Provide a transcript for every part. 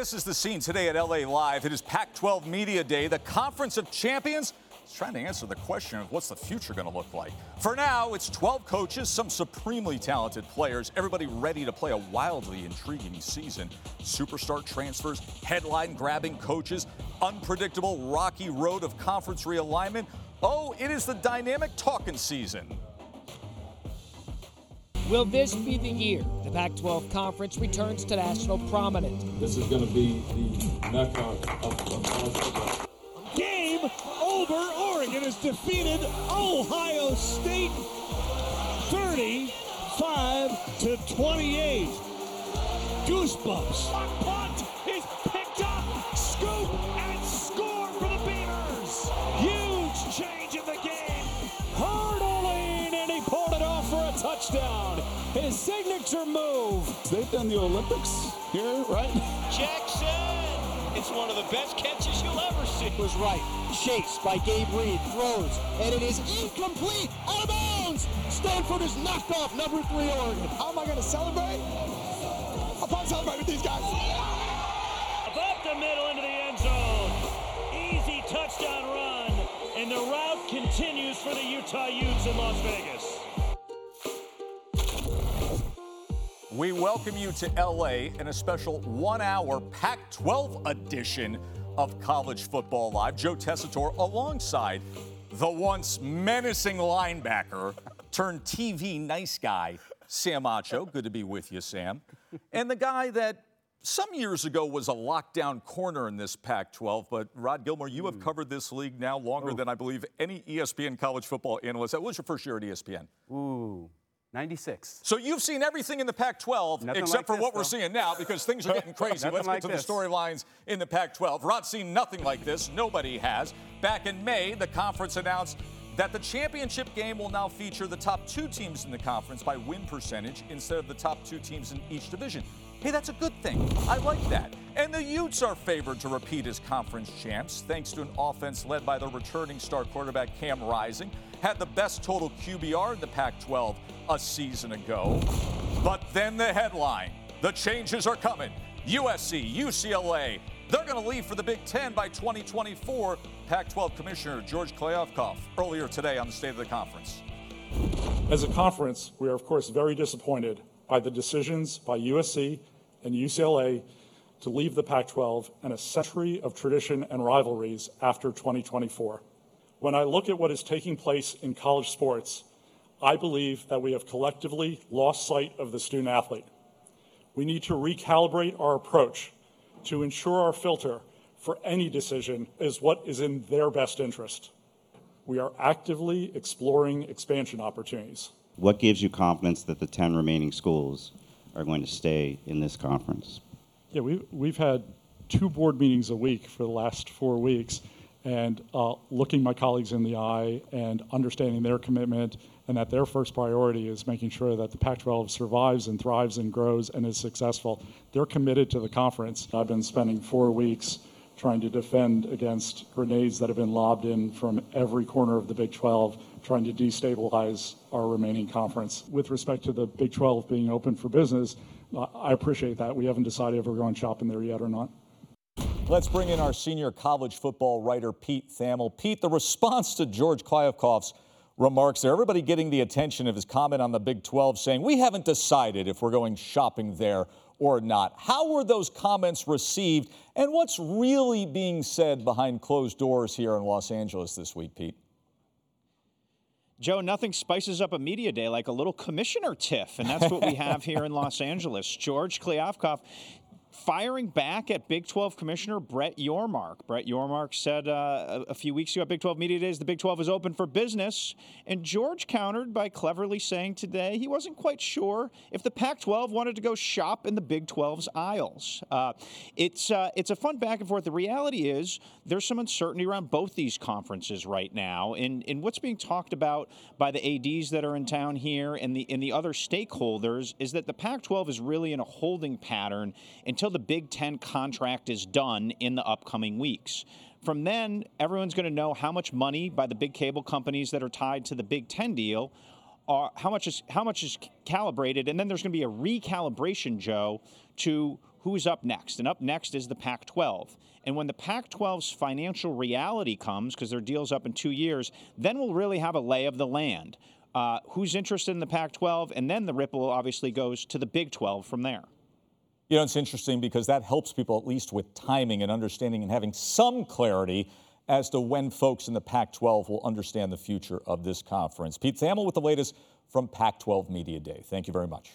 This is the scene today at LA Live. It is Pac 12 Media Day. The Conference of Champions is trying to answer the question of what's the future going to look like. For now, it's 12 coaches, some supremely talented players, everybody ready to play a wildly intriguing season. Superstar transfers, headline grabbing coaches, unpredictable rocky road of conference realignment. Oh, it is the dynamic talking season. Will this be the year the Pac 12 Conference returns to national prominence? This is going to be the mecca of college football. Game over. Oregon has defeated Ohio State 35 to 28. Goosebumps. Signature move. They've done the Olympics here, right? Jackson. It's one of the best catches you'll ever see. Was right. Chased by Gabe Reid. Throws. And it is incomplete. Out of bounds. Stanford is knocked off number three Oregon. How am I going to celebrate? I'll probably celebrate with these guys. Above the middle into the end zone. Easy touchdown run. And the route continues for the Utah Utes in Las Vegas. We welcome you to LA in a special one hour Pac 12 edition of College Football Live. Joe Tessitore alongside the once menacing linebacker turned TV nice guy, Sam Acho. Good to be with you, Sam. And the guy that some years ago was a lockdown corner in this Pac 12, but Rod Gilmore, you have hmm. covered this league now longer oh. than I believe any ESPN college football analyst. What was your first year at ESPN? Ooh, 96. So you've seen everything in the Pac-12 except like for this, what we're seeing now because things are getting crazy. Let's like get to this. the storylines in the Pac-12. Rod's seen nothing like this. Nobody has. Back in May, the conference announced that the championship game will now feature the top two teams in the conference by win percentage instead of the top two teams in each division. Hey, that's a good thing. I like that. And the Utes are favored to repeat as conference champs thanks to an offense led by the returning star quarterback Cam Rising. Had the best total QBR in the Pac 12 a season ago. But then the headline the changes are coming. USC, UCLA, they're going to leave for the Big Ten by 2024. Pac 12 Commissioner George Kliavkoff earlier today on the State of the Conference. As a conference, we are of course very disappointed by the decisions by USC and UCLA to leave the Pac 12 and a century of tradition and rivalries after 2024. When I look at what is taking place in college sports, I believe that we have collectively lost sight of the student athlete. We need to recalibrate our approach to ensure our filter for any decision is what is in their best interest. We are actively exploring expansion opportunities. What gives you confidence that the 10 remaining schools are going to stay in this conference? Yeah, we, we've had two board meetings a week for the last four weeks, and uh, looking my colleagues in the eye and understanding their commitment, and that their first priority is making sure that the Pac 12 survives and thrives and grows and is successful. They're committed to the conference. I've been spending four weeks trying to defend against grenades that have been lobbed in from every corner of the Big 12, trying to destabilize our remaining conference. With respect to the Big 12 being open for business, I appreciate that. We haven't decided if we're going shopping there yet or not. Let's bring in our senior college football writer, Pete Thamel. Pete, the response to George Kliavkoff's remarks there, everybody getting the attention of his comment on the Big 12 saying, We haven't decided if we're going shopping there or not. How were those comments received, and what's really being said behind closed doors here in Los Angeles this week, Pete? Joe, nothing spices up a media day like a little commissioner tiff, and that's what we have here in Los Angeles. George Kliavkoff firing back at Big 12 Commissioner Brett Yormark. Brett Yormark said uh, a few weeks ago at Big 12 Media Days the Big 12 is open for business. And George countered by cleverly saying today he wasn't quite sure if the Pac 12 wanted to go shop in the Big 12's aisles. Uh, it's, uh, it's a fun back and forth. The reality is there's some uncertainty around both these conferences right now. And, and what's being talked about by the ADs that are in town here and the, and the other stakeholders is that the Pac 12 is really in a holding pattern until the Big Ten contract is done in the upcoming weeks. From then, everyone's going to know how much money by the big cable companies that are tied to the Big Ten deal how much is how much is calibrated, and then there's going to be a recalibration, Joe, to who's up next? And up next is the Pac 12. And when the Pac 12's financial reality comes, because their deal's up in two years, then we'll really have a lay of the land. Uh, who's interested in the Pac 12? And then the ripple obviously goes to the Big 12 from there. You know, it's interesting because that helps people at least with timing and understanding and having some clarity as to when folks in the Pac 12 will understand the future of this conference. Pete Thamel with the latest from Pac 12 Media Day. Thank you very much.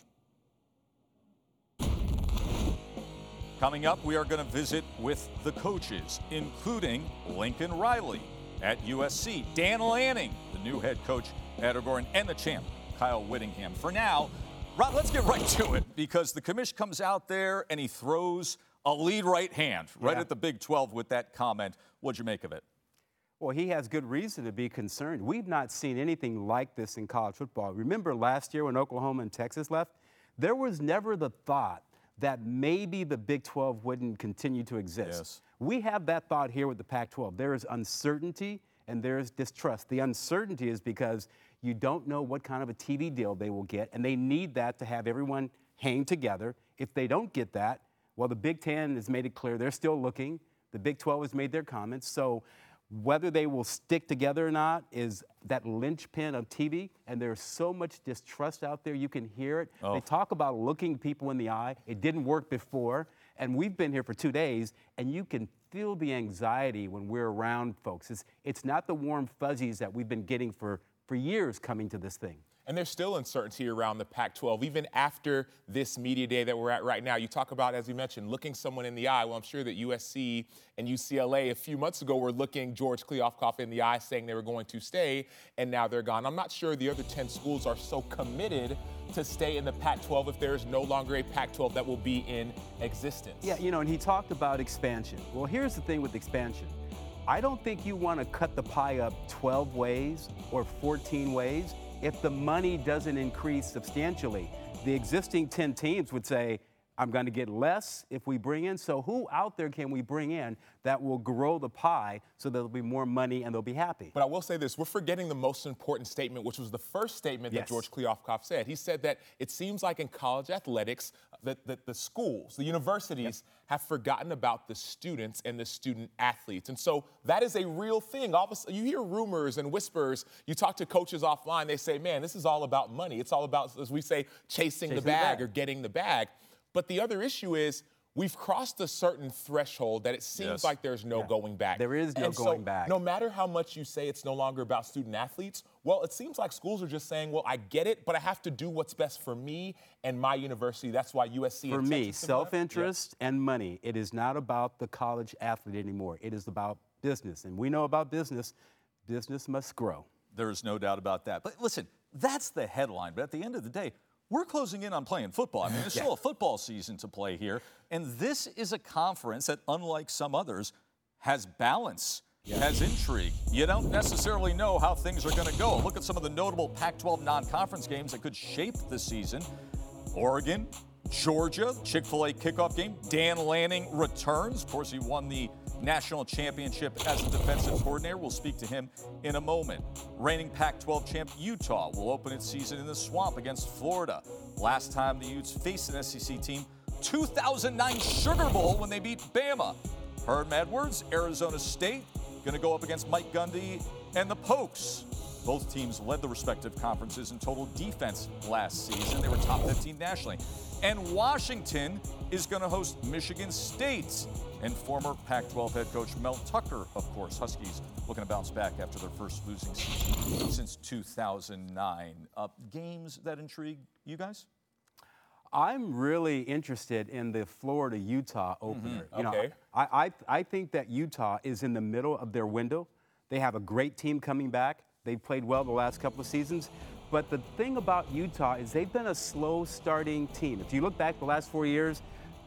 Coming up, we are going to visit with the coaches, including Lincoln Riley at USC, Dan Lanning, the new head coach at Oregon, and the champ, Kyle Whittingham. For now, Rod, let's get right to it because the commission comes out there and he throws a lead right hand right Yeah. at the Big 12 with that comment. What'd you make of it? Well, he has good reason to be concerned. We've not seen anything like this in college football. Remember last year when Oklahoma and Texas left? There was never the thought that maybe the Big 12 wouldn't continue to exist. Yes. We have that thought here with the Pac 12. There is uncertainty and there is distrust. The uncertainty is because you don't know what kind of a TV deal they will get, and they need that to have everyone hang together. If they don't get that, well, the Big Ten has made it clear they're still looking. The Big 12 has made their comments. So whether they will stick together or not is that linchpin of TV, and there's so much distrust out there. You can hear it. Oh. They talk about looking people in the eye. It didn't work before, and we've been here for two days, and you can feel the anxiety when we're around folks. It's, it's not the warm fuzzies that we've been getting for, for years coming to this thing. And there's still uncertainty around the Pac 12, even after this media day that we're at right now. You talk about, as you mentioned, looking someone in the eye. Well, I'm sure that USC and UCLA a few months ago were looking George Kliavkoff in the eye, saying they were going to stay, and now they're gone. I'm not sure the other 10 schools are so committed to stay in the Pac 12 if there is no longer a Pac 12 that will be in existence. Yeah, you know, and he talked about expansion. Well, here's the thing with expansion. I don't think you want to cut the pie up 12 ways or 14 ways if the money doesn't increase substantially. The existing 10 teams would say, I'm going to get less if we bring in. So, who out there can we bring in that will grow the pie so there'll be more money and they'll be happy? But I will say this we're forgetting the most important statement, which was the first statement Yes. that George Kliavkoff said. He said that it seems like in college athletics, that, that the schools, the universities, have forgotten about the students and the student athletes. And so that is a real thing. All of a sudden, you hear rumors and whispers. You talk to coaches offline, they say, man, this is all about money. It's all about, as we say, chasing, the, Chasing the bag bag. or getting the bag. But the other issue is, We've crossed a certain threshold that it seems Yes. like there's no Yeah. going back. There is no And so going back. No matter how much you say it's no longer about student athletes, well, it seems like schools are just saying, well, I get it, but I have to do what's best for me and my university. That's why USC For and me, Texas self-interest and money. It is not about the college athlete anymore. It is about business, and we know about business. Business must grow. There's no doubt about that. But listen, that's the headline. But at the end of the day, we're closing in on playing football. I mean, there's still a football season to play here. And this is a conference that, unlike some others, has balance, has intrigue. You don't necessarily know how things are going to go. Look at some of the notable Pac 12 non conference games that could shape the season Oregon, Georgia, Chick fil A kickoff game. Dan Lanning returns. Of course, he won the national championship as a defensive coordinator. We'll speak to him in a moment. Reigning Pac 12 champ Utah will open its season in the swamp against Florida. Last time the Utes faced an SEC team, 2009 Sugar Bowl when they beat Bama. Herm Edwards, Arizona State, going to go up against Mike Gundy and the Pokes. Both teams led the respective conferences in total defense last season. They were top 15 nationally. And Washington is going to host Michigan State. And former Pac 12 head coach Mel Tucker, of course, Huskies looking to bounce back after their first losing season since 2009. Uh, games that intrigue you guys? I'm really interested in the Florida Utah opener. You know, Okay. I, I, I think that Utah is in the middle of their window. They have a great team coming back. They've played well the last couple of seasons. But the thing about Utah is they've been a slow starting team. If you look back the last four years,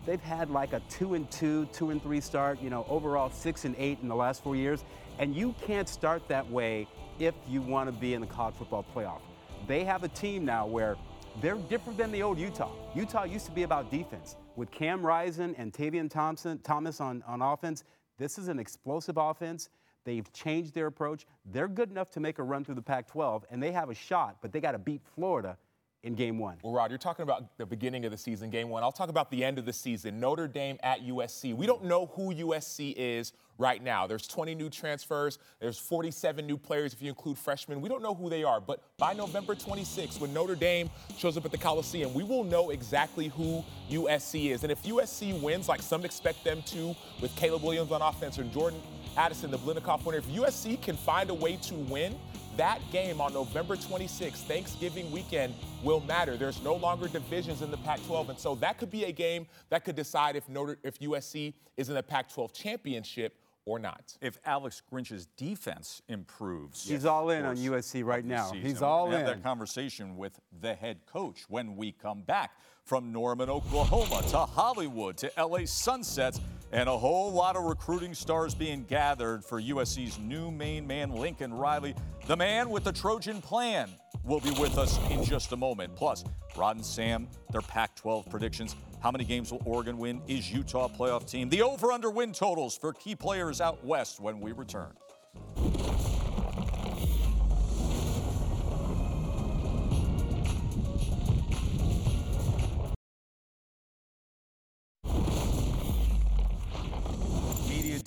they've had like a two and two, two and three start, you know, overall six and eight in the last four years. And you can't start that way if you want to be in the college football playoff. They have a team now where they're different than the old Utah. Utah used to be about defense. With Cam Rising and Tavion Thompson, Thomas on, on offense, this is an explosive offense. They've changed their approach. They're good enough to make a run through the Pac 12, and they have a shot, but they got to beat Florida in game one. Well, Rod, you're talking about the beginning of the season, game one. I'll talk about the end of the season. Notre Dame at USC. We don't know who USC is right now. There's 20 new transfers, there's 47 new players if you include freshmen. We don't know who they are, but by November 26th, when Notre Dame shows up at the Coliseum, we will know exactly who USC is. And if USC wins, like some expect them to, with Caleb Williams on offense and Jordan Addison, the Biletnikoff winner, if USC can find a way to win, that game on November 26th, Thanksgiving weekend, will matter. There's no longer divisions in the Pac-12, and so that could be a game that could decide if Notre, if USC is in the Pac-12 championship or not. If Alex Grinch's defense improves, he's all in on USC right now. He's all we'll in. Have that conversation with the head coach when we come back from Norman, Oklahoma to Hollywood to LA Sunsets and a whole lot of recruiting stars being gathered for USC's new main man, Lincoln Riley, the man with the Trojan plan, will be with us in just a moment. Plus, Rod and Sam, their Pac 12 predictions. How many games will Oregon win? Is Utah a playoff team? The over under win totals for key players out west when we return.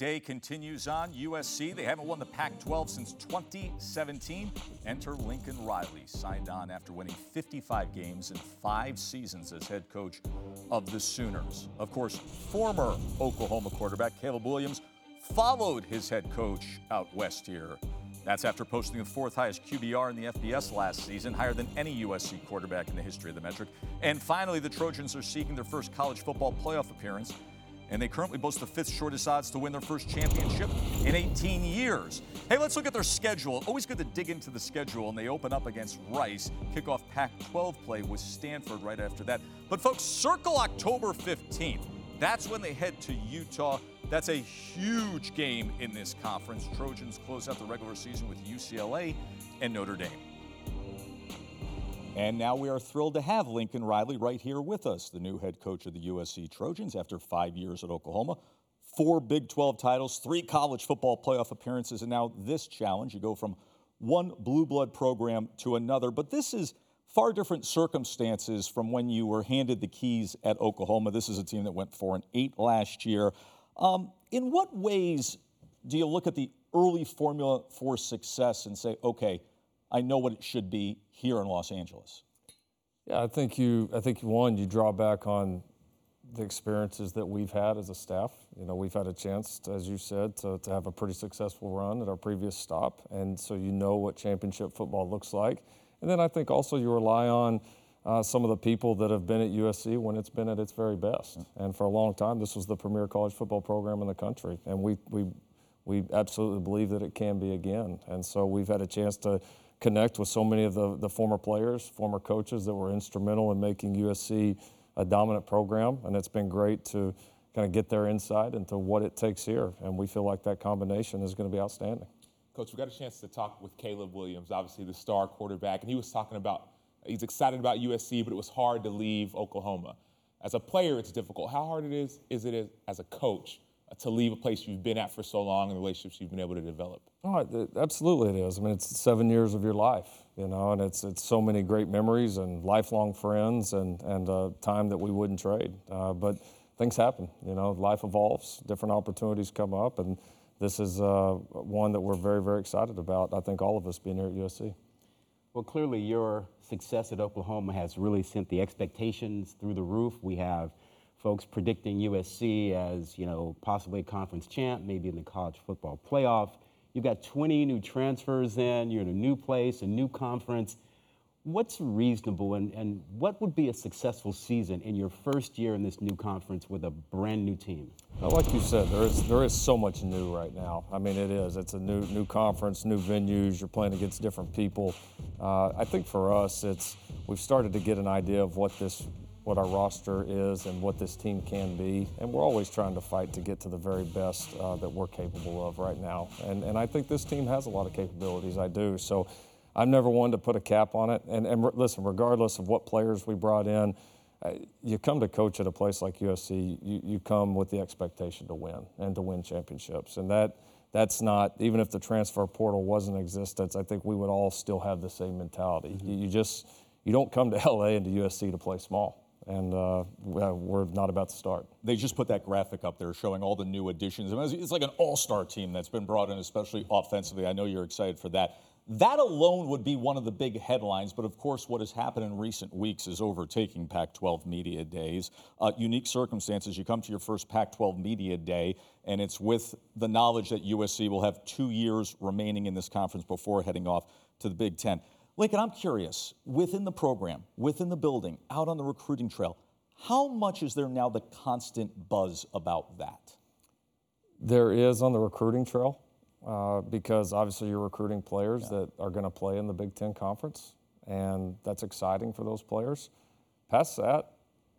Day continues on. USC, they haven't won the Pac 12 since 2017. Enter Lincoln Riley, signed on after winning 55 games in five seasons as head coach of the Sooners. Of course, former Oklahoma quarterback Caleb Williams followed his head coach out west here. That's after posting the fourth highest QBR in the FBS last season, higher than any USC quarterback in the history of the metric. And finally, the Trojans are seeking their first college football playoff appearance and they currently boast the fifth shortest odds to win their first championship in 18 years. Hey, let's look at their schedule. Always good to dig into the schedule, and they open up against Rice, kick off Pac 12 play with Stanford right after that. But, folks, circle October 15th. That's when they head to Utah. That's a huge game in this conference. Trojans close out the regular season with UCLA and Notre Dame. And now we are thrilled to have Lincoln Riley right here with us, the new head coach of the USC Trojans after five years at Oklahoma. Four Big 12 titles, three college football playoff appearances, and now this challenge. You go from one blue blood program to another, but this is far different circumstances from when you were handed the keys at Oklahoma. This is a team that went 4 and 8 last year. Um, in what ways do you look at the early formula for success and say, okay, I know what it should be here in Los Angeles? Yeah, I think you. I think one, you draw back on the experiences that we've had as a staff. You know, we've had a chance, to, as you said, to, to have a pretty successful run at our previous stop, and so you know what championship football looks like. And then I think also you rely on uh, some of the people that have been at USC when it's been at its very best. And for a long time, this was the premier college football program in the country, and we we we absolutely believe that it can be again. And so we've had a chance to connect with so many of the, the former players, former coaches that were instrumental in making USC a dominant program, and it's been great to kind of get their insight into what it takes here. And we feel like that combination is going to be outstanding. Coach, we got a chance to talk with Caleb Williams, obviously the star quarterback, and he was talking about he's excited about USC, but it was hard to leave Oklahoma. As a player, it's difficult. How hard it is is it as a coach to leave a place you've been at for so long and the relationships you've been able to develop? Oh, it, absolutely it is. I mean, it's seven years of your life, you know, and it's it's so many great memories and lifelong friends and and uh, time that we wouldn't trade. Uh, but things happen, you know, life evolves, different opportunities come up, and this is uh, one that we're very very excited about. I think all of us being here at USC. Well, clearly your success at Oklahoma has really sent the expectations through the roof. We have folks predicting USC as, you know, possibly a conference champ, maybe in the college football playoff. You've got 20 new transfers in, you're in a new place, a new conference. What's reasonable and, and what would be a successful season in your first year in this new conference with a brand new team? Well, like you said, there is there is so much new right now. I mean, it is. It's a new new conference, new venues. You're playing against different people. Uh, I think for us, it's we've started to get an idea of what this what our roster is and what this team can be. And we're always trying to fight to get to the very best uh, that we're capable of right now. And, and I think this team has a lot of capabilities. I do. So I've never wanted to put a cap on it. And, and listen, regardless of what players we brought in, uh, you come to coach at a place like USC, you, you come with the expectation to win and to win championships. And that that's not even if the transfer portal wasn't in existence, I think we would all still have the same mentality. Mm-hmm. You, you just you don't come to LA and to USC to play small. And uh, we're not about to start. They just put that graphic up there showing all the new additions. It's like an all star team that's been brought in, especially offensively. I know you're excited for that. That alone would be one of the big headlines, but of course, what has happened in recent weeks is overtaking Pac 12 media days. Uh, unique circumstances. You come to your first Pac 12 media day, and it's with the knowledge that USC will have two years remaining in this conference before heading off to the Big Ten. Lincoln, I'm curious, within the program, within the building, out on the recruiting trail, how much is there now the constant buzz about that? There is on the recruiting trail uh, because obviously you're recruiting players yeah. that are going to play in the Big Ten Conference, and that's exciting for those players. Past that,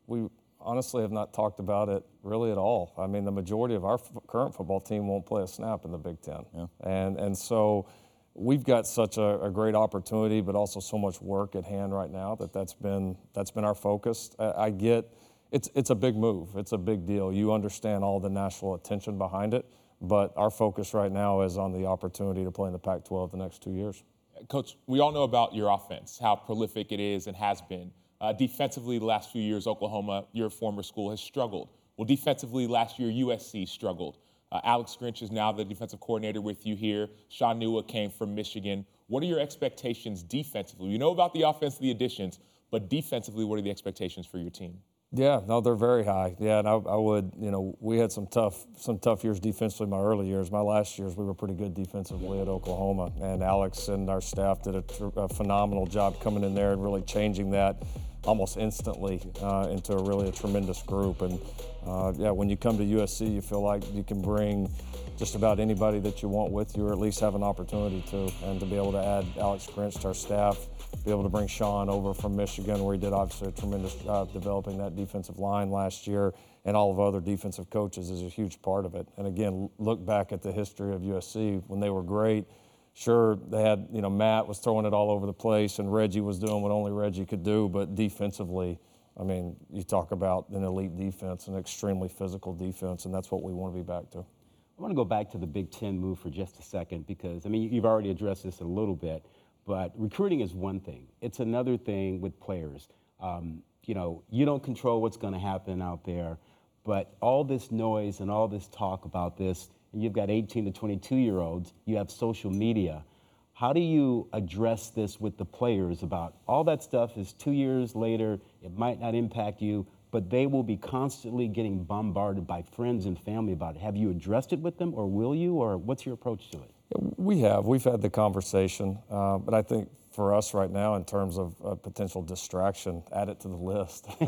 we honestly have not talked about it really at all. I mean, the majority of our f- current football team won't play a snap in the Big Ten, yeah. and and so we've got such a, a, great opportunity, but also so much work at hand right now that that's been that's been our focus. I, get it's it's a big move. It's a big deal. You understand all the national attention behind it, but our focus right now is on the opportunity to play in the Pac-12 the next two years. Coach, we all know about your offense, how prolific it is and has been. Uh, defensively, the last few years, Oklahoma, your former school, has struggled. Well, defensively, last year, USC struggled. Uh, Alex Grinch is now the defensive coordinator with you here. Shaun Nua came from Michigan. What are your expectations defensively? You know about the offense, the additions, but defensively, what are the expectations for your team? Yeah, no, they're very high. Yeah, and I, I, would, you know, we had some tough, some tough years defensively. My early years, my last years, we were pretty good defensively at Oklahoma, and Alex and our staff did a, a phenomenal job coming in there and really changing that almost instantly uh, into a really a tremendous group. And uh, yeah, when you come to USC, you feel like you can bring just about anybody that you want with you, or at least have an opportunity to. And to be able to add Alex Grinch to our staff, be able to bring Shaun over from Michigan, where he did obviously a tremendous job developing that defensive line last year, and all of other defensive coaches is a huge part of it. And again, look back at the history of USC when they were great Sure, they had, you know, Matt was throwing it all over the place and Reggie was doing what only Reggie could do, but defensively, I mean, you talk about an elite defense, an extremely physical defense, and that's what we want to be back to. I want to go back to the Big Ten move for just a second because, I mean, you've already addressed this a little bit, but recruiting is one thing. It's another thing with players. Um, you know, you don't control what's going to happen out there, but all this noise and all this talk about this and you've got 18 to 22 year olds, you have social media. How do you address this with the players about all that stuff is two years later, it might not impact you, but they will be constantly getting bombarded by friends and family about it. Have you addressed it with them, or will you, or what's your approach to it? We have. We've had the conversation, uh, but I think for us right now, in terms of uh, potential distraction, add it to the list.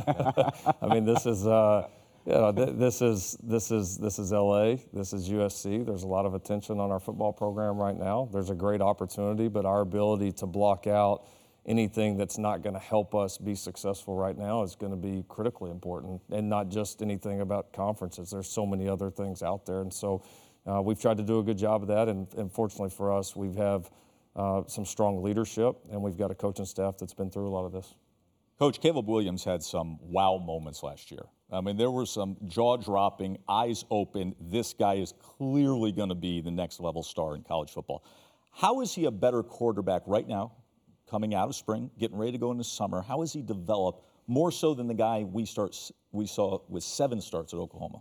I mean, this is. Uh, yeah, this is this is this is LA. This is USC. There's a lot of attention on our football program right now. There's a great opportunity, but our ability to block out anything that's not going to help us be successful right now is going to be critically important, and not just anything about conferences. There's so many other things out there, and so uh, we've tried to do a good job of that. And, and fortunately for us, we have uh, some strong leadership, and we've got a coaching staff that's been through a lot of this. Coach Caleb Williams had some wow moments last year. I mean, there were some jaw dropping, eyes open. This guy is clearly going to be the next level star in college football. How is he a better quarterback right now, coming out of spring, getting ready to go into summer? How has he developed more so than the guy we start we saw with seven starts at Oklahoma?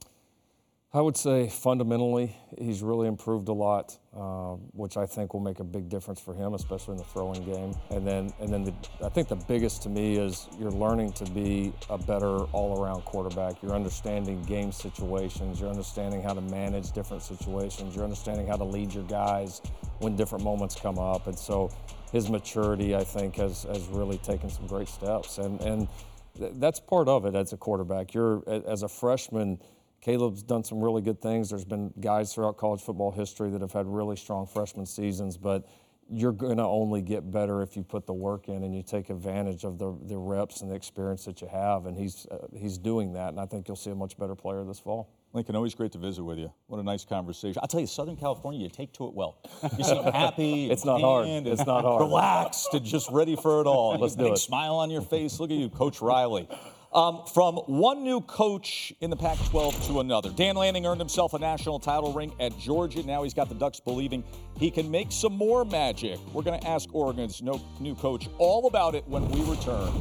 I would say fundamentally, he's really improved a lot, uh, which I think will make a big difference for him, especially in the throwing game. And then, and then the, I think the biggest to me is you're learning to be a better all-around quarterback. You're understanding game situations. You're understanding how to manage different situations. You're understanding how to lead your guys when different moments come up. And so, his maturity, I think, has has really taken some great steps. And and that's part of it as a quarterback. You're as a freshman Caleb's done some really good things. There's been guys throughout college football history that have had really strong freshman seasons, but you're going to only get better if you put the work in and you take advantage of the, the reps and the experience that you have. And he's, uh, he's doing that, and I think you'll see a much better player this fall. Lincoln, always great to visit with you. What a nice conversation. I'll tell you, Southern California, you take to it well. You seem happy. it's not hard. It's not hard. Relaxed and just ready for it all. Let's do big it. Smile on your face. Look at you, Coach Riley. Um, from one new coach in the Pac 12 to another. Dan Lanning earned himself a national title ring at Georgia. Now he's got the Ducks believing he can make some more magic. We're going to ask Oregon's new coach all about it when we return.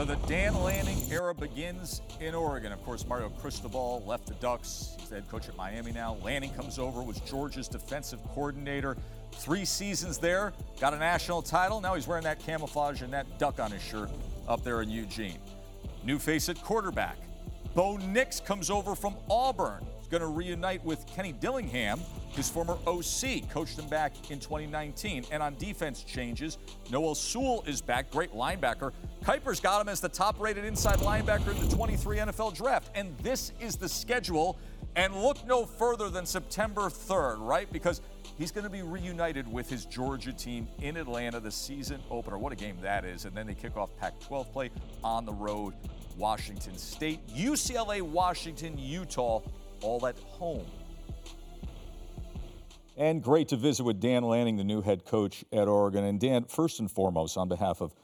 So the Dan Lanning era begins in Oregon. Of course, Mario Cristobal left the Ducks. He's the head coach at Miami now. Lanning comes over, was Georgia's defensive coordinator. Three seasons there, got a national title. Now he's wearing that camouflage and that duck on his shirt up there in Eugene. New face at quarterback. Bo Nix comes over from Auburn. Going to reunite with Kenny Dillingham, his former OC, coached him back in 2019. And on defense changes, Noah Sewell is back, great linebacker. Kiper's got him as the top rated inside linebacker in the 23 NFL draft. And this is the schedule. And look no further than September 3rd, right? Because he's going to be reunited with his Georgia team in Atlanta, the season opener. What a game that is. And then they kick off Pac 12 play on the road. Washington State, UCLA, Washington, Utah, all at home. And great to visit with Dan Lanning, the new head coach at Oregon. And Dan, first and foremost, on behalf of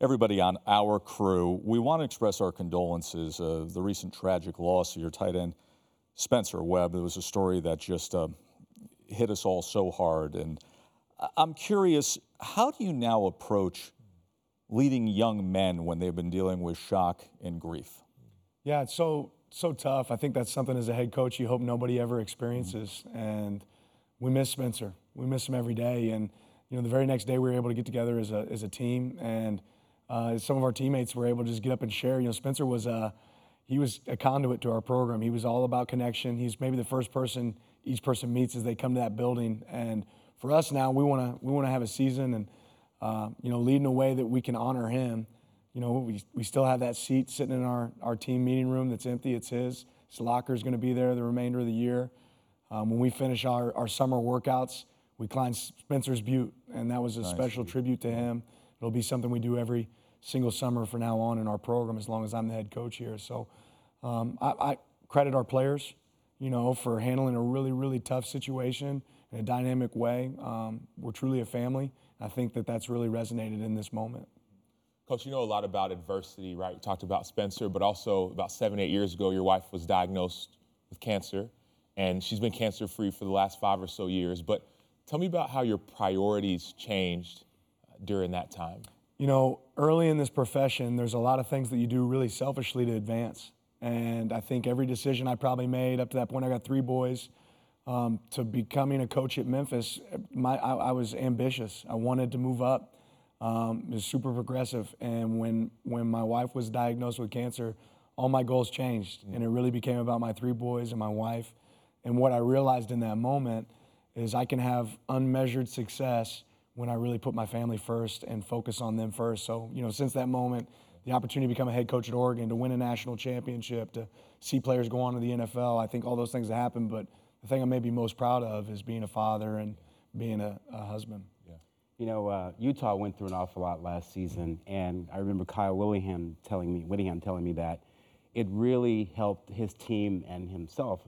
everybody on our crew, we want to express our condolences of the recent tragic loss of your tight end, Spencer Webb. It was a story that just uh, hit us all so hard. And I'm curious, how do you now approach leading young men when they've been dealing with shock and grief? Yeah, it's so so tough. I think that's something as a head coach you hope nobody ever experiences. Mm-hmm. And we miss Spencer. We miss him every day. And you know, the very next day we were able to get together as a as a team, and uh, some of our teammates were able to just get up and share. You know, Spencer was a he was a conduit to our program. He was all about connection. He's maybe the first person each person meets as they come to that building. And for us now, we want to we want to have a season and uh, you know, lead in a way that we can honor him. You know, we, we still have that seat sitting in our, our team meeting room that's empty. It's his. His locker is going to be there the remainder of the year. Um, when we finish our, our summer workouts, we climb Spencer's Butte, and that was a nice. special tribute to him. It'll be something we do every single summer from now on in our program as long as I'm the head coach here. So um, I, I credit our players, you know, for handling a really, really tough situation in a dynamic way. Um, we're truly a family. I think that that's really resonated in this moment. Coach, you know a lot about adversity, right? We talked about Spencer, but also about seven, eight years ago, your wife was diagnosed with cancer, and she's been cancer free for the last five or so years. But tell me about how your priorities changed uh, during that time. You know, early in this profession, there's a lot of things that you do really selfishly to advance. And I think every decision I probably made up to that point, I got three boys um, to becoming a coach at Memphis, my, I, I, was ambitious. I wanted to move up. Um, was super progressive. And when, when my wife was diagnosed with cancer, all my goals changed. And it really became about my three boys and my wife. And what I realized in that moment is I can have unmeasured success when I really put my family first and focus on them first. So, you know, since that moment, the opportunity to become a head coach at Oregon, to win a national championship, to see players go on to the NFL, I think all those things have happened. But the thing I'm maybe most proud of is being a father and being a, a husband. You know, uh, Utah went through an awful lot last season, and I remember Kyle Willingham telling me, Whittingham telling me that it really helped his team and himself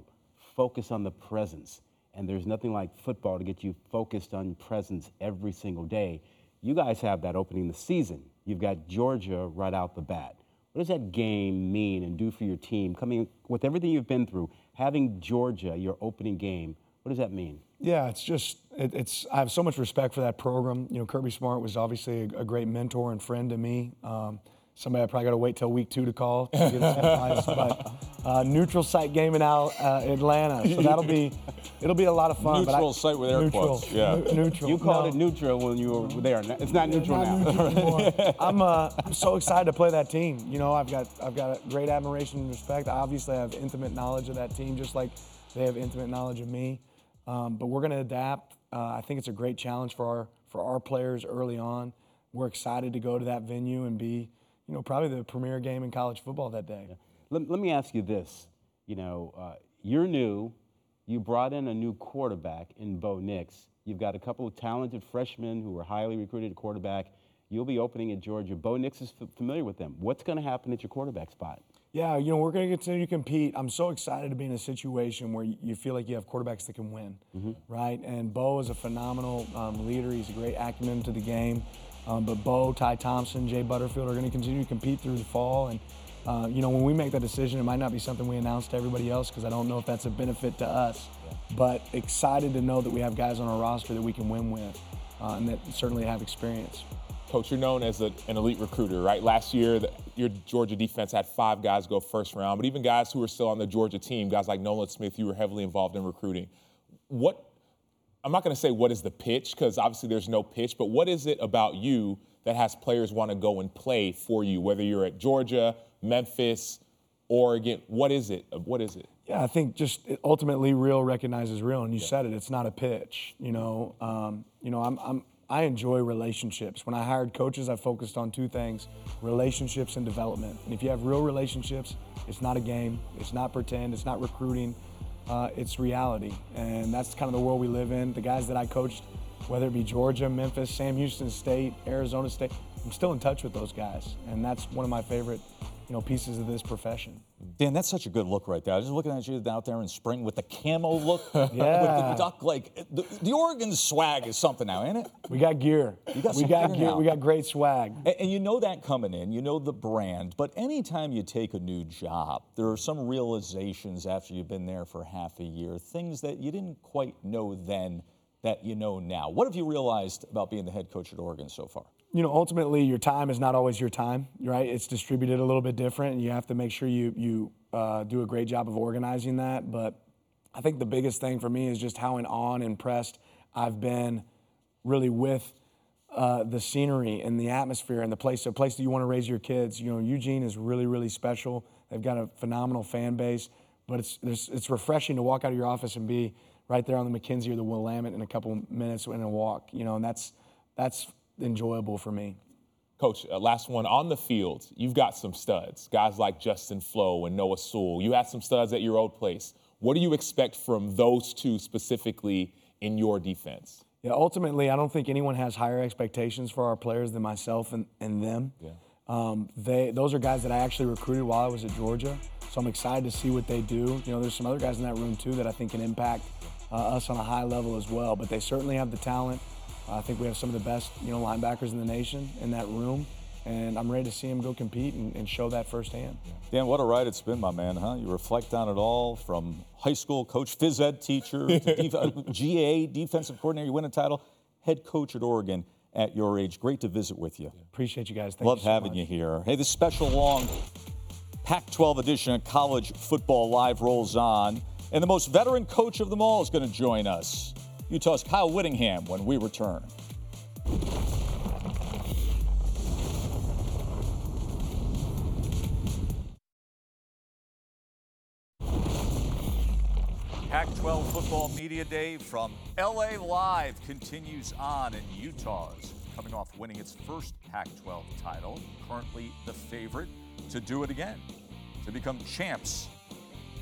focus on the presence. And there's nothing like football to get you focused on presence every single day. You guys have that opening the season. You've got Georgia right out the bat. What does that game mean and do for your team? Coming with everything you've been through, having Georgia your opening game, what does that mean? Yeah, it's just it, it's. I have so much respect for that program. You know, Kirby Smart was obviously a, a great mentor and friend to me. Um, somebody I probably got to wait till week two to call to get advice. But uh, neutral site game in Al, uh, Atlanta, so that'll be it'll be a lot of fun. Neutral I, site with air neutral, quotes. Yeah, n- neutral. You called no. it neutral when you were there. It's not neutral not now. Neutral I'm uh, I'm so excited to play that team. You know, I've got I've got a great admiration and respect. Obviously, I obviously have intimate knowledge of that team, just like they have intimate knowledge of me. Um, but we're going to adapt. Uh, I think it's a great challenge for our for our players early on. We're excited to go to that venue and be you know, probably the premier game in college football that day. Yeah. Let, let, me ask you this. You know, uh, you're new. You brought in a new quarterback in Bo Nix. You've got a couple of talented freshmen who were highly recruited quarterback. You'll be opening at Georgia. Bo Nix is f- familiar with them. What's going to happen at your quarterback spot? Yeah, you know, we're going to continue to compete. I'm so excited to be in a situation where you feel like you have quarterbacks that can win, Mm-hmm. right? And Bo is a phenomenal um, leader. He's a great acumen to the game. Um, but Bo, Ty Thompson, Jay Butterfield are going to continue to compete through the fall. And, uh, you know, when we make that decision, it might not be something we announce to everybody else because I don't know if that's a benefit to us. But excited to know that we have guys on our roster that we can win with uh, and that certainly have experience. Coach, you're known as a, an elite recruiter, right? Last year, the, your Georgia defense had five guys go first round, but even guys who were still on the Georgia team, guys like Nolan Smith, you were heavily involved in recruiting. What, I'm not going to say what is the pitch, because obviously there's no pitch, but what is it about you that has players want to go and play for you, whether you're at Georgia, Memphis, Oregon? What is it? What is it? Yeah, I think just ultimately real recognizes real, and you said it. It's not a pitch. You know, um, you know, I'm, I'm I enjoy relationships. When I hired coaches, I focused on two things: relationships and development. And if you have real relationships, it's not a game. It's not pretend. It's not recruiting. Uh, it's reality, and that's kind of the world we live in. The guys that I coached, whether it be Georgia, Memphis, Sam Houston State, Arizona State, I'm still in touch with those guys, and that's one of my favorite, you know, pieces of this profession. Dan, that's such a good look right there. I was just looking at you out there in spring with the camo look, with the duck. Like the, the Oregon swag is something now, ain't it? We got gear. Got we got gear gear. now. We got great swag. And, and you know that coming in, you know the brand. But anytime you take a new job, there are some realizations after you've been there for half a year, things that you didn't quite know then that you know now. What have you realized about being the head coach at Oregon so far? You know, ultimately, your time is not always your time, right? It's distributed a little bit different, and you have to make sure you you uh, do a great job of organizing that. But I think the biggest thing for me is just how in awe and impressed I've been, really with uh, the scenery and the atmosphere and the place, a place that you want to raise your kids. You know, Eugene is really really special. They've got a phenomenal fan base, but it's it's refreshing to walk out of your office and be right there on the McKenzie or the Willamette in a couple minutes in a walk. You know, and that's that's enjoyable for me. Coach, uh, last one on the field. You've got some studs, guys like Justin Flowe and Noah Sewell. You had some studs at your old place. What do you expect from those two specifically in your defense? Yeah, ultimately, I don't think anyone has higher expectations for our players than myself and, and them. Yeah. Um, they, those are guys that I actually recruited while I was at Georgia, so I'm excited to see what they do. You know, there's some other guys in that room too that I think can impact uh, us on a high level as well. But they certainly have the talent. I think we have some of the best, you know, linebackers in the nation in that room, and I'm ready to see them go compete and, and show that firsthand. Dan, what a ride it's been, my man, huh? You reflect on it all from high school coach, phys ed teacher, to def- uh, GA, defensive coordinator, you win a title, head coach at Oregon at your age. Great to visit with you. Appreciate you guys. Thank Love you so having much. you here. Hey, this special long Pac 12 edition of College Football Live rolls on, and the most veteran coach of them all is going to join us. Utah's Kyle Whittingham when we return. Pac 12 Football Media Day from LA Live continues on, and Utah's coming off winning its first Pac 12 title, currently the favorite to do it again, to become champs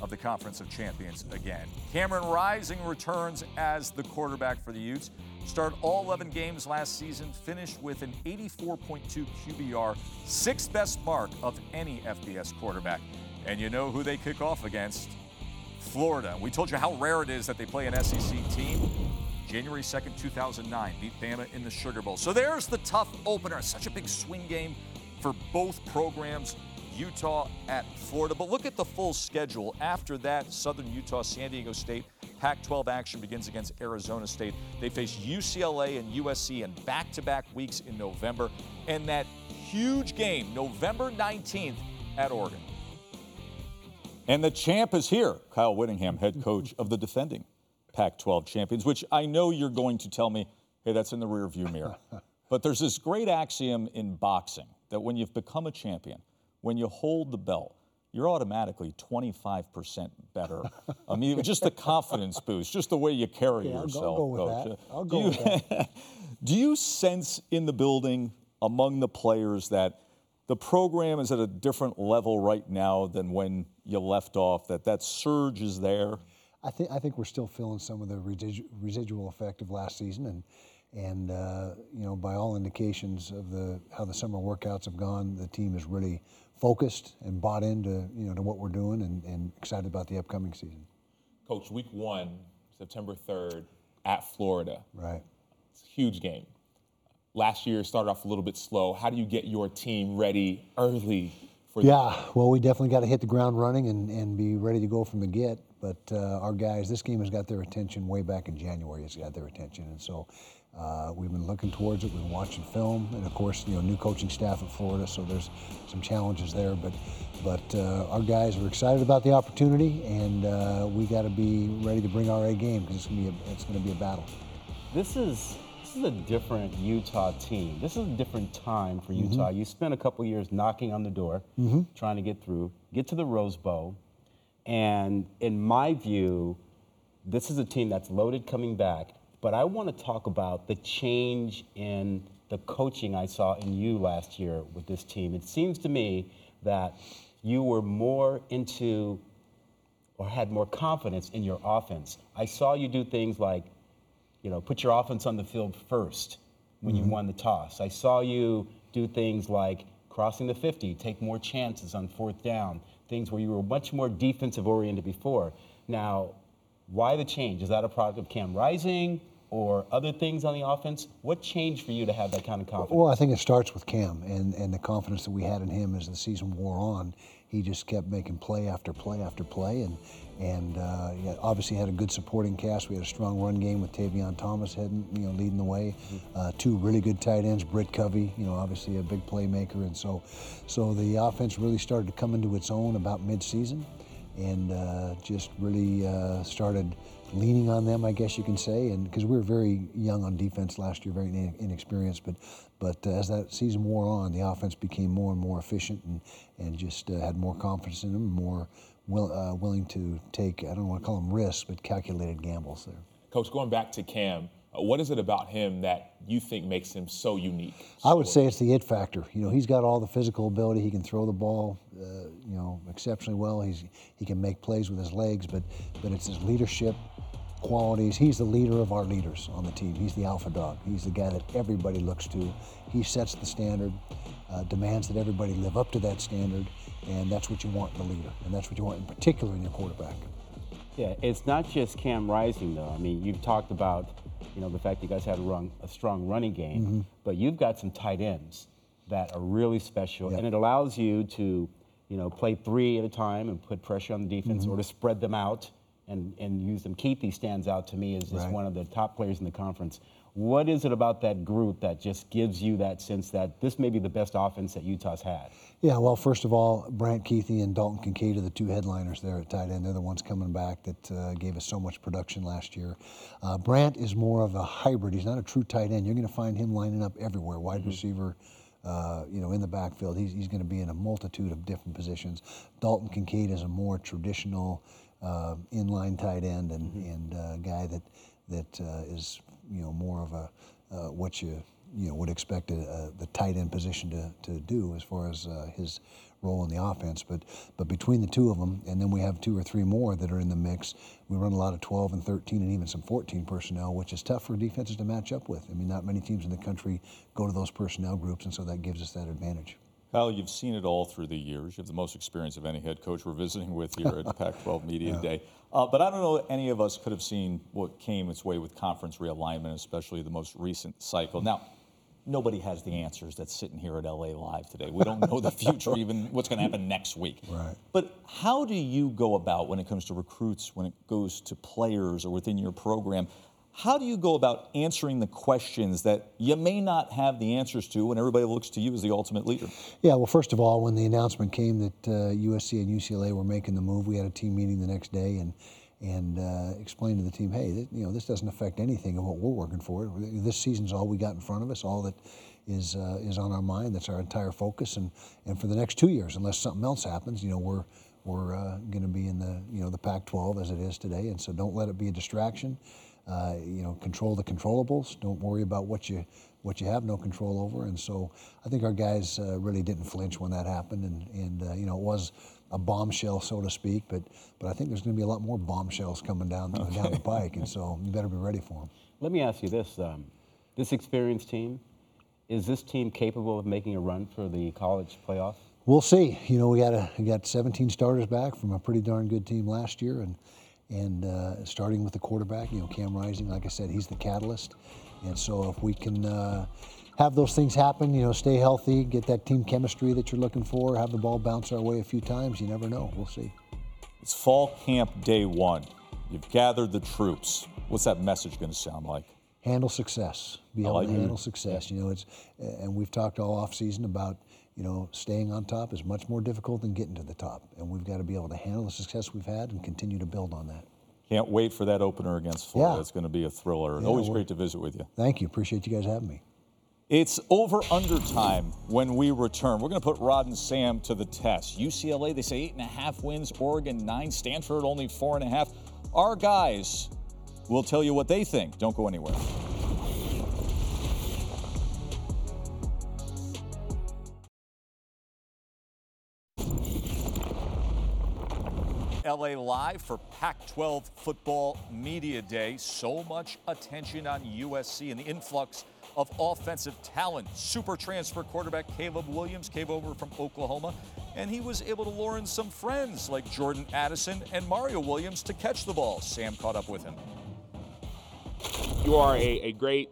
of the Conference of Champions again. Cameron Rising returns as the quarterback for the Utes. Started all 11 games last season, finished with an 84.2 QBR, sixth best mark of any FBS quarterback. And you know who they kick off against? Florida. We told you how rare it is that they play an SEC team. January 2nd, 2009, beat Bama in the Sugar Bowl. So there's the tough opener. Such a big swing game for both programs. Utah at Florida. But look at the full schedule. After that, Southern Utah, San Diego State, Pac 12 action begins against Arizona State. They face UCLA and USC in back to back weeks in November. And that huge game, November 19th at Oregon. And the champ is here, Kyle Whittingham, head coach of the defending Pac 12 champions, which I know you're going to tell me, hey, that's in the rearview mirror. but there's this great axiom in boxing that when you've become a champion, when you hold the belt, you're automatically 25% better. I mean, just the confidence boost, just the way you carry Yeah, I'll go- yourself, go with coach. that. I'll Do go you- with Do you sense in the building among the players that the program is at a different level right now than when you left off, that that surge is there? I think I think we're still feeling some of the residu- residual effect of last season, and And uh, you know, by all indications of the how the summer workouts have gone, the team is really focused and bought into you know to what we're doing and, and excited about the upcoming season. Coach, week one, September 3rd, at Florida. Right. It's a huge game. Last year started off a little bit slow. How do you get your team ready early for Yeah, well, we definitely got to hit the ground running and, and be ready to go from the get. But uh, our guys, this game has got their attention way back in January. It's got their attention, and so uh, we've been looking towards it. We've been watching film, and of course, you know, new coaching staff at Florida, so there's some challenges there. But but uh, our guys are excited about the opportunity, and uh, we got to be ready to bring our A game because it's gonna be a, it's gonna be a battle. This is this is a different Utah team. This is a different time for Utah. You spent a couple years knocking on the door, Mhm. trying to get through, get to the Rose Bowl, and in my view, this is a team that's loaded coming back. But I want to talk about the change in the coaching I saw in you last year with this team. It seems to me that you were more into or had more confidence in your offense. I saw you do things like, you know, put your offense on the field first when you Mhm. won the toss. I saw you do things like crossing the 50, take more chances on fourth down, things where you were much more defensive oriented before. Now, why the change? Is that a product of Cam Rising or other things on the offense? What changed for you to have that kind of confidence? Well, I think it starts with Cam and, and the confidence that we had in him as the season wore on. He just kept making play after play after play, and and uh, had- obviously had a good supporting cast. We had a strong run game with Tavion Thomas heading, you know, leading the way. Uh, two really good tight ends, Britt Covey, you know, obviously a big playmaker, and so so the offense really started to come into its own about mid-season, and uh, just really uh, started leaning on them, I guess you can say, and because we were very young on defense last year, very inexperienced, but but uh, as that season wore on, the offense became more and more efficient and and just uh, had more confidence in them, more will, uh, willing to take I don't want to call them risks, but calculated gambles there. Coach, going back to Cam, uh, what is it about him that you think makes him so unique? I would say it's the it factor. You know, he's got all the physical ability. He can throw the ball, uh, you know, exceptionally well. He's he can make plays with his legs, but but it's his leadership qualities. He's the leader of our leaders on the team. He's the alpha dog. He's the guy that everybody looks to. He sets the standard, uh, demands that everybody live up to that standard, and that's what you want in a leader, and that's what you want in particular in your quarterback. Yeah, it's not just Cam Rising though. I mean, you've talked about, you know, the fact you guys had a, run, a strong running game, Mhm. but you've got some tight ends that are really special, and it allows you to, you know, play three at a time and put pressure on the defense, Mhm. or to spread them out and and use them. Kuithe stands out to me as just Right. one of the top players in the conference. What is it about that group that just gives you that sense that this may be the best offense that Utah's had? Yeah, well, first of all, Brant Kuithe and Dalton Kincaid are the two headliners there at tight end. They're the ones coming back that uh, gave us so much production last year. Uh, Brant is more of a hybrid. He's not a true tight end. You're going to find him lining up everywhere, wide receiver, uh, you know, in the backfield. He's, he's going to be in a multitude of different positions. Dalton Kincaid is a more traditional uh, inline tight end and, and uh, guy that that uh, is, you know, more of a uh, what you you know would expect a, a, the tight end position to, to do as far as uh, his role in the offense. But but between the two of them, and then we have two or three more that are in the mix. We run a lot of 12 and 13 and even some 14 personnel, which is tough for defenses to match up with. I mean, not many teams in the country go to those personnel groups, and so that gives us that advantage. Kyle, you've seen it all through the years. You have the most experience of any head coach we're visiting with here at Pac 12 Media Yeah. Day. Uh, but I don't know any of us could have seen what came its way with conference realignment, especially the most recent cycle. Now, nobody has the answers that's sitting here at LA Live today. We don't know the future, even what's going to happen next week. Right. But how do you go about when it comes to recruits, when it goes to players or within your program? How do you go about answering the questions that you may not have the answers to when everybody looks to you as the ultimate leader? Yeah, well, first of all, when the announcement came that uh, USC and UCLA were making the move, we had a team meeting the next day and and uh, explained to the team, hey, you know, this doesn't affect anything of what we're working for. This season's all we got in front of us, all that is uh, is on our mind. That's our entire focus, and and for the next two years, unless something else happens, you know, we're we're uh, going to be in the you know the Pac-12 as it is today, and so don't let it be a distraction. Uh, you know, control the controllables. Don't worry about what you what you have no control over. And so I think our guys uh, really didn't flinch when that happened, and and uh, you know it was a bombshell, so to speak. But but I think there's going to be a lot more bombshells coming down down the pike, and so you better be ready for them. Let me ask you this: um, this experienced team, is this team capable of making a run for the college playoff? We'll see. You know, we got a we got 17 starters back from a pretty darn good team last year, and and uh, starting with the quarterback, you know, Cam Rising, like I said, he's the catalyst, and so if we can. Uh, have those things happen, you know, stay healthy, get that team chemistry that you're looking for, have the ball bounce our way a few times. You never know. We'll see. It's fall camp day one. You've gathered the troops. What's that message going to sound like? Handle success. Be able like to handle success. You know, it's and we've talked all off season about you know staying on top is much more difficult than getting to the top, and we've got to be able to handle the success we've had and continue to build on that. Can't wait for that opener against Florida. Yeah. It's going to be a thriller. Yeah, Always great to visit with you. Thank you. Appreciate you guys having me. It's over under time when we return. We're going to put Rod and Sam to the test. UCLA, they say eight and a half wins, Oregon nine, Stanford only four and a half. Our guys will tell you what they think. Don't go anywhere. LA Live for Pac 12 Football Media Day. So much attention on USC and the influx of offensive talent. Super transfer quarterback Caleb Williams came over from Oklahoma, and he was able to lure in some friends like Jordan Addison and Mario Williams to catch the ball. Sam caught up with him. you are a, a great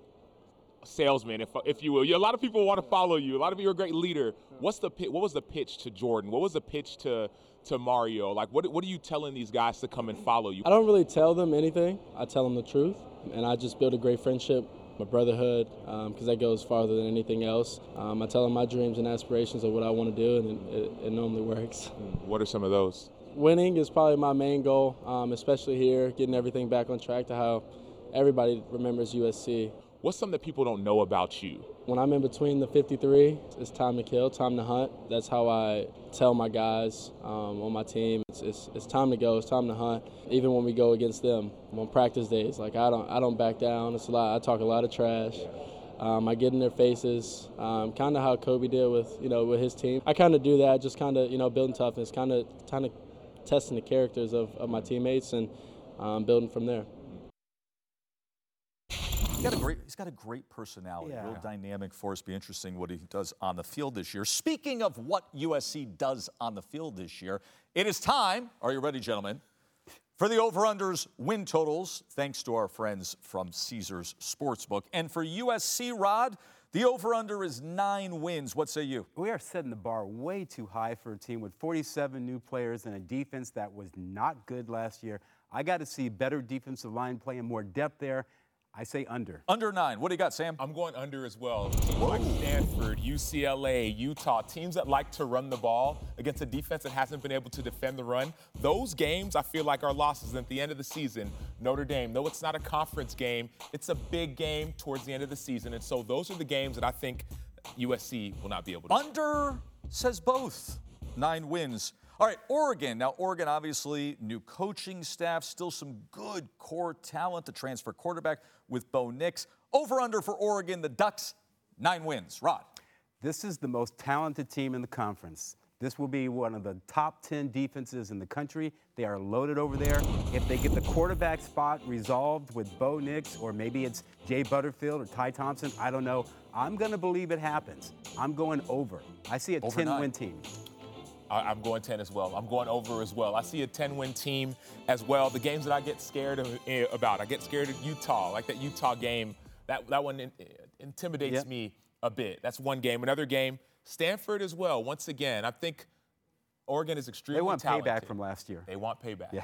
salesman, if, if you will. You, a lot of people want to follow you. A lot of you are a great leader. What's the what was the pitch to Jordan? What was the pitch to to Mario? Like, what what are you telling these guys to come and follow you? I don't really tell them anything. I tell them the truth, and I just build a great friendship, a brotherhood, because that goes farther than anything else. Um, I tell them my dreams and aspirations of what I want to do, and it, it normally works. What are some of those? Winning is probably my main goal, um, especially here, getting everything back on track to how everybody remembers USC. What's something that people don't know about you? When I'm in between the 53, it's time to kill, time to hunt. That's how I tell my guys um, on my team. It's, it's, it's time to go. It's time to hunt. Even when we go against them on practice days, like I don't I don't back down. It's a lot. I talk a lot of trash. Um, I get in their faces, um, kind of how Kobe did with you know with his team. I kind of do that, just kind of you know building toughness, kind of kind of testing the characters of, of my teammates and um, building from there. He's got a great, he's got a great personality, Yeah. real dynamic force. Be interesting what he does on the field this year. Speaking of what USC does on the field this year, it is time. Are you ready, gentlemen? For the over-unders win totals, thanks to our friends from Caesars Sportsbook, and for USC, Rod, the over/under is nine wins. What say you? We are setting the bar way too high for a team with 47 new players and a defense that was not good last year. I got to see better defensive line play and more depth there. I say under. Under nine. What do you got, Sam? I'm going under as well. Teams like Stanford, UCLA, Utah, teams that like to run the ball against a defense that hasn't been able to defend the run. Those games I feel like are losses at the end of the season. Notre Dame, though it's not a conference game, it's a big game towards the end of the season. And so those are the games that I think USC will not be able to. Under says both. Nine wins. All right, Oregon. Now, Oregon, obviously, new coaching staff, still some good core talent. The transfer quarterback with Bo Nix. Over under for Oregon, the Ducks, nine wins. Rod. This is the most talented team in the conference. This will be one of the top 10 defenses in the country. They are loaded over there. If they get the quarterback spot resolved with Bo Nix, or maybe it's Jay Butterfield or Ty Thompson, I don't know. I'm going to believe it happens. I'm going over. I see a Over 10 nine. win team. I- I'm going 10 as well. I'm going over as well. I see a 10 win team as well. The games that I get scared of, eh, about, I get scared of Utah, like that Utah game. That, that one in- intimidates Yep. me a bit. That's one game. Another game, Stanford as well. Once again, I think Oregon is extremely They want talented. payback from last year. They want payback. Yeah.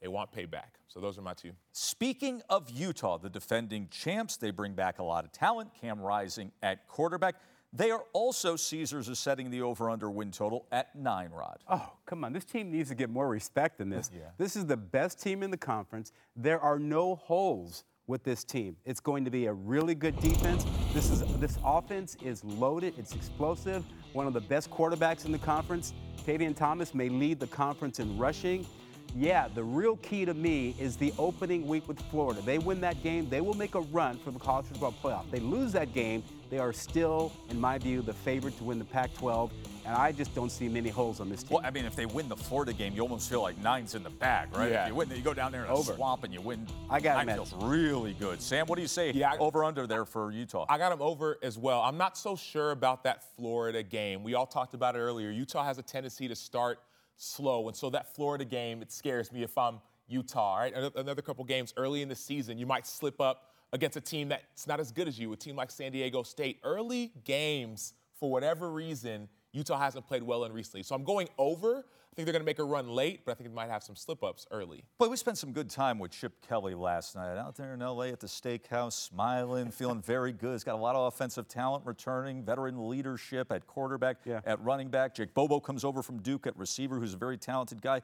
They want payback. So those are my two. Speaking of Utah, the defending champs, they bring back a lot of talent. Cam Rising at quarterback. They are also, Caesars is setting the over under win total at nine, Rod. Oh, come on. This team needs to get more respect than this. Yeah. This is the best team in the conference. There are no holes with this team. It's going to be a really good defense. This is this offense is loaded. It's explosive. One of the best quarterbacks in the conference. Tavion Thomas may lead the conference in rushing. Yeah, the real key to me is the opening week with Florida. They win that game, they will make a run for the college football playoff. They lose that game, They are still, in my view, the favorite to win the Pac 12 and I just don't see many holes on this team. Well, I mean, if they win the Florida game, you almost feel like nine's in the bag, right? Yeah. If you win, you go down there in a Over. swamp and you win. I got nine him at- feels really good. Sam, what do you say? Yeah, I- over under there for Utah. I got him over as well. I'm not so sure about that Florida game. We all talked about it earlier. Utah has a tendency to start slow, and so that Florida game it scares me if I'm Utah. Right, another couple games early in the season, you might slip up against a team that's not as good as you, a team like San Diego State. Early games, for whatever reason, Utah hasn't played well in recently. So I'm going over. I think they're going to make a run late, but I think they might have some slip ups early. Boy, we spent some good time with Chip Kelly last night out there in LA at the steakhouse, smiling, feeling very good. He's got a lot of offensive talent returning, veteran leadership at quarterback, at running back. Jake Bobo comes over from Duke at receiver, who's a very talented guy.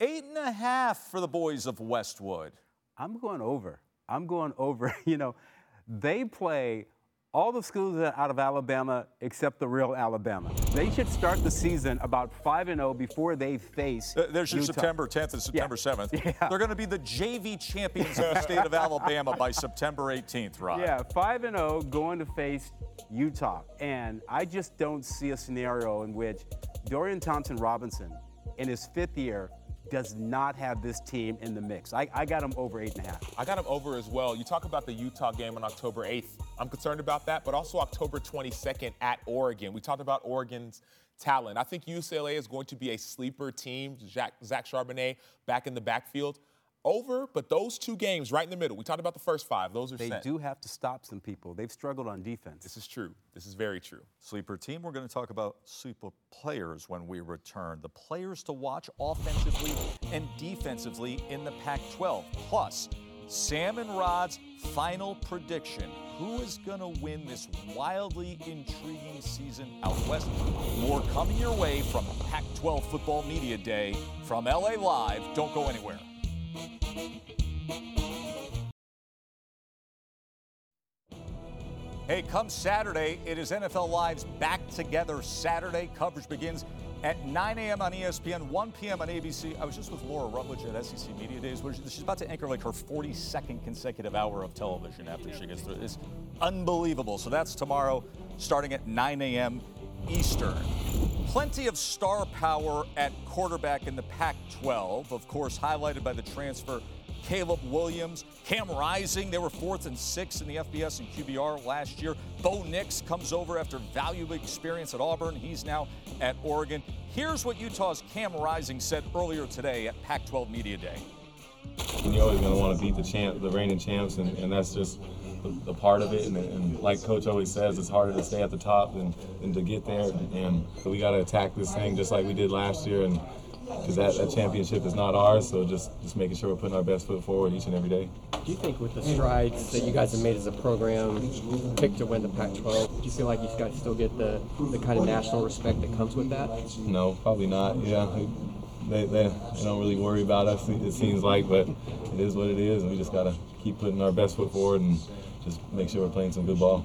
Eight and a half for the boys of Westwood. I'm going over. I'm going over. You know, they play all the schools out of Alabama except the real Alabama. They should start the season about 5 and 0 before they face Uh, There's your Utah. September 10th and September 7th. They're going to be the JV champions of the state of Alabama by September 18th, Rod. Yeah, 5 and 0 going to face Utah. And I just don't see a scenario in which Dorian Thompson Robinson in his fifth year does not have this team in the mix. I, I got him over eight and a half. I got him over as well. You talk about the Utah game on October 8th. I'm concerned about that, but also October 22nd at Oregon. We talked about Oregon's talent. I think UCLA is going to be a sleeper team. Zach, Zach Charbonnet back in the backfield. Over, but those two games right in the middle. We talked about the first five. Those are They set. do have to stop some people. They've struggled on defense. This is true. This is very true. Sleeper team. We're going to talk about sleeper players when we return. The players to watch offensively and defensively in the Pac 12. Plus, Sam and Rod's final prediction. Who is going to win this wildly intriguing season out west? More coming your way from Pac 12 Football Media Day from LA Live. Don't go anywhere. Hey, come Saturday, it is NFL Live's Back Together Saturday. Coverage begins at 9 a.m. on ESPN, 1 p.m. on ABC. I was just with Laura Rutledge at SEC Media Days. where She's about to anchor like her 42nd consecutive hour of television after she gets through. It's unbelievable. So that's tomorrow, starting at 9 a.m. Eastern. Plenty of star power at quarterback in the Pac 12, of course, highlighted by the transfer Caleb Williams, Cam Rising. They were fourth and sixth in the FBS and QBR last year. Bo Nix comes over after valuable experience at Auburn. He's now at Oregon. Here's what Utah's Cam Rising said earlier today at Pac 12 Media Day. You're always going to want to beat the champ, the reigning champs, and, and that's just the, the part of it. And, and like Coach always says, it's harder to stay at the top than, than to get there. And we got to attack this thing just like we did last year, and because that, that championship is not ours. So just just making sure we're putting our best foot forward each and every day. Do you think with the strides that you guys have made as a program, picked to win the Pac-12, do you feel like you guys still get the, the kind of national respect that comes with that? No, probably not. Yeah, they, they, they don't really worry about us. It seems like, but it is what it is, and we just gotta keep putting our best foot forward and just make sure we're playing some good ball.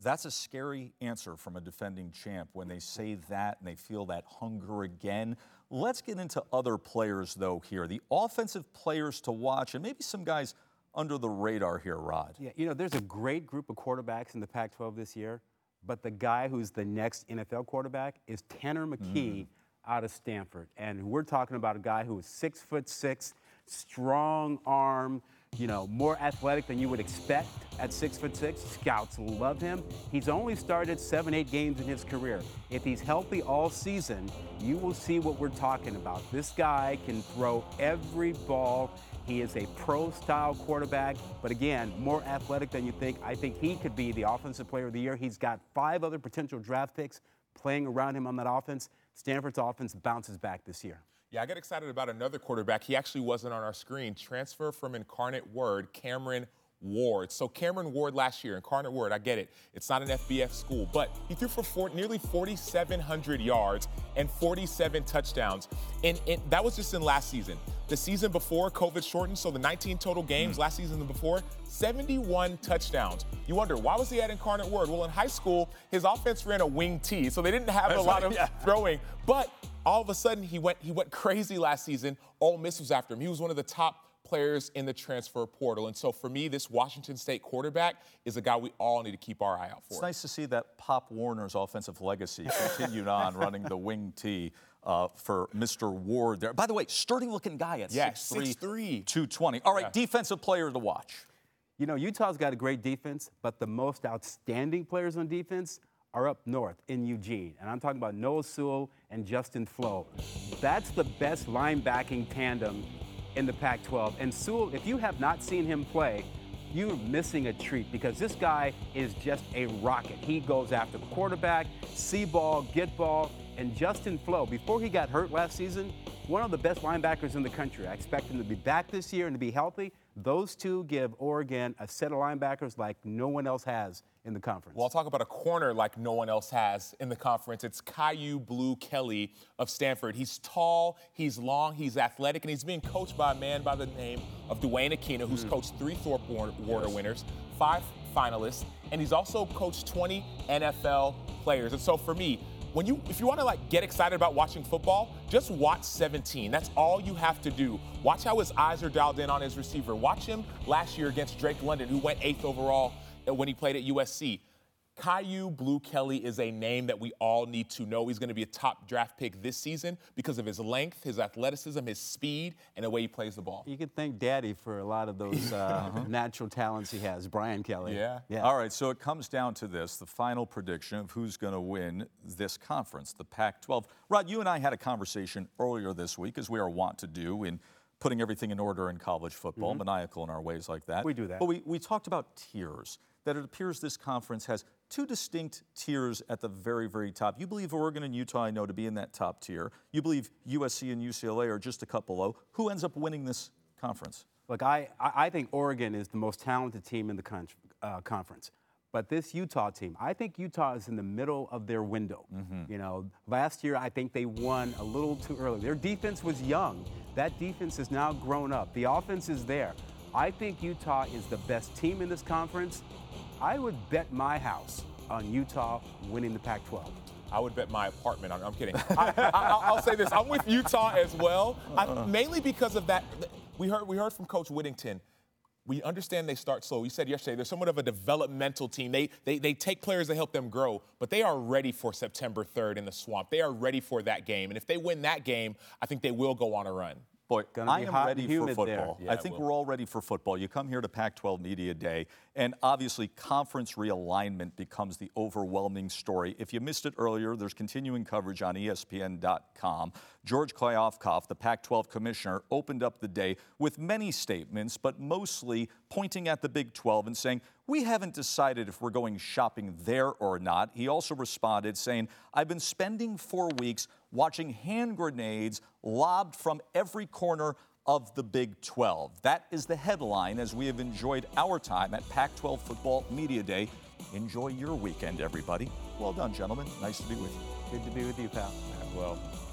That's a scary answer from a defending champ when they say that and they feel that hunger again. Let's get into other players, though, here. The offensive players to watch, and maybe some guys under the radar here, Rod. Yeah, you know, there's a great group of quarterbacks in the Pac 12 this year, but the guy who's the next NFL quarterback is Tanner McKee mm-hmm. out of Stanford. And we're talking about a guy who is six foot six, strong arm, you know, more athletic than you would expect at six foot six. Scouts love him. He's only started seven, eight games in his career. If he's healthy all season, you will see what we're talking about. This guy can throw every ball. He is a pro style quarterback, but again, more athletic than you think. I think he could be the offensive player of the year. He's got five other potential draft picks playing around him on that offense. Stanford's offense bounces back this year. Yeah, I get excited about another quarterback. He actually wasn't on our screen. Transfer from Incarnate Word, Cameron Ward. So Cameron Ward last year, Incarnate Word, I get it. It's not an FBS school, but he threw for four, nearly 4,700 yards and 47 touchdowns. And, that was just in last season. The season before, COVID shortened, so the 19 total games hmm. last season and before, 71 touchdowns. You wonder, why was he at Incarnate Word? Well, in high school, his offense ran a wing T, so they didn't have a lot of yeah. throwing. But all of a sudden, he went he went crazy last season. Ole Miss was after him. He was one of the top players in the transfer portal. And so for me, this Washington State quarterback is a guy we all need to keep our eye out for. It's nice to see that Pop Warner's offensive legacy continued on running the wing T. Uh, for Mr. Ward there. By the way, sturdy looking guy at yeah, 6'3", 6'3". 220. All right, Yeah. defensive player to watch. You know, Utah's got a great defense, but the most outstanding players on defense are up north in Eugene. And I'm talking about Noah Sewell and Justin Flowe. That's the best linebacking tandem in the Pac 12. And Sewell, if you have not seen him play, you're missing a treat because this guy is just a rocket. He goes after the quarterback, see ball, get ball. And Justin Flowe, before he got hurt last season, one of the best linebackers in the country. I expect him to be back this year and to be healthy. Those two give Oregon a set of linebackers like no one else has in the conference. Well, I'll talk about a corner like no one else has in the conference. It's Kyu Blu Kelly of Stanford. He's tall, he's long, he's athletic, and he's being coached by a man by the name of Duane Akina, who's hmm. coached three Thorpe War- Warner winners, five finalists, and he's also coached 20 NFL players. And so for me, when you if you want to like get excited about watching football, just watch 17. That's all you have to do. Watch how his eyes are dialed in on his receiver. Watch him last year against Drake London, who went eighth overall uh, when he played at USC. Kyu Blu Kelly is a name that we all need to know. He's going to be a top draft pick this season because of his length, his athleticism, his speed, and the way he plays the ball. You can thank Daddy for a lot of those uh, natural talents he has, Brian Kelly. Yeah. yeah. All right, so it comes down to this the final prediction of who's going to win this conference, the Pac 12. Rod, you and I had a conversation earlier this week, as we are wont to do in putting everything in order in college football, Mhm. maniacal in our ways like that. We do that. But we, we talked about tiers, that it appears this conference has two distinct tiers at the very, very top. You believe Oregon and Utah, I know, to be in that top tier. You believe USC and UCLA are just a couple low. Who ends up winning this conference? Look, I, I think Oregon is the most talented team in the con- uh, conference. But this Utah team, I think Utah is in the middle of their window. You know, last year I think they won a little too early. Their defense was young. That defense has now grown up. The offense is there. I think Utah is the best team in this conference. I would bet my house on Utah winning the Pac-12. I would bet my apartment on. I'm kidding. I, will say this: I'm with Utah as well, I, mainly because of that. We heard we heard from Coach Whittingham. We understand they start slow. You said yesterday they're somewhat of a developmental team. They, they they take players to help them grow, but they are ready for September 3rd in the swamp. They are ready for that game, and if they win that game, I think they will go on a run. Boy, Gonna I am ready for football. Yeah, I think we're all ready for football. You come here to Pac 12 Media Day, and obviously, conference realignment becomes the overwhelming story. If you missed it earlier, there's continuing coverage on ESPN.com. George Kliavkoff, the Pac 12 commissioner, opened up the day with many statements, but mostly pointing at the Big 12 and saying, We haven't decided if we're going shopping there or not. He also responded saying, I've been spending four weeks watching hand grenades lobbed from every corner of the Big 12. That is the headline as we have enjoyed our time at Pac 12 Football Media Day. Enjoy your weekend, everybody. Well done, gentlemen. Nice to be with you. Good to be with you, pal. Well.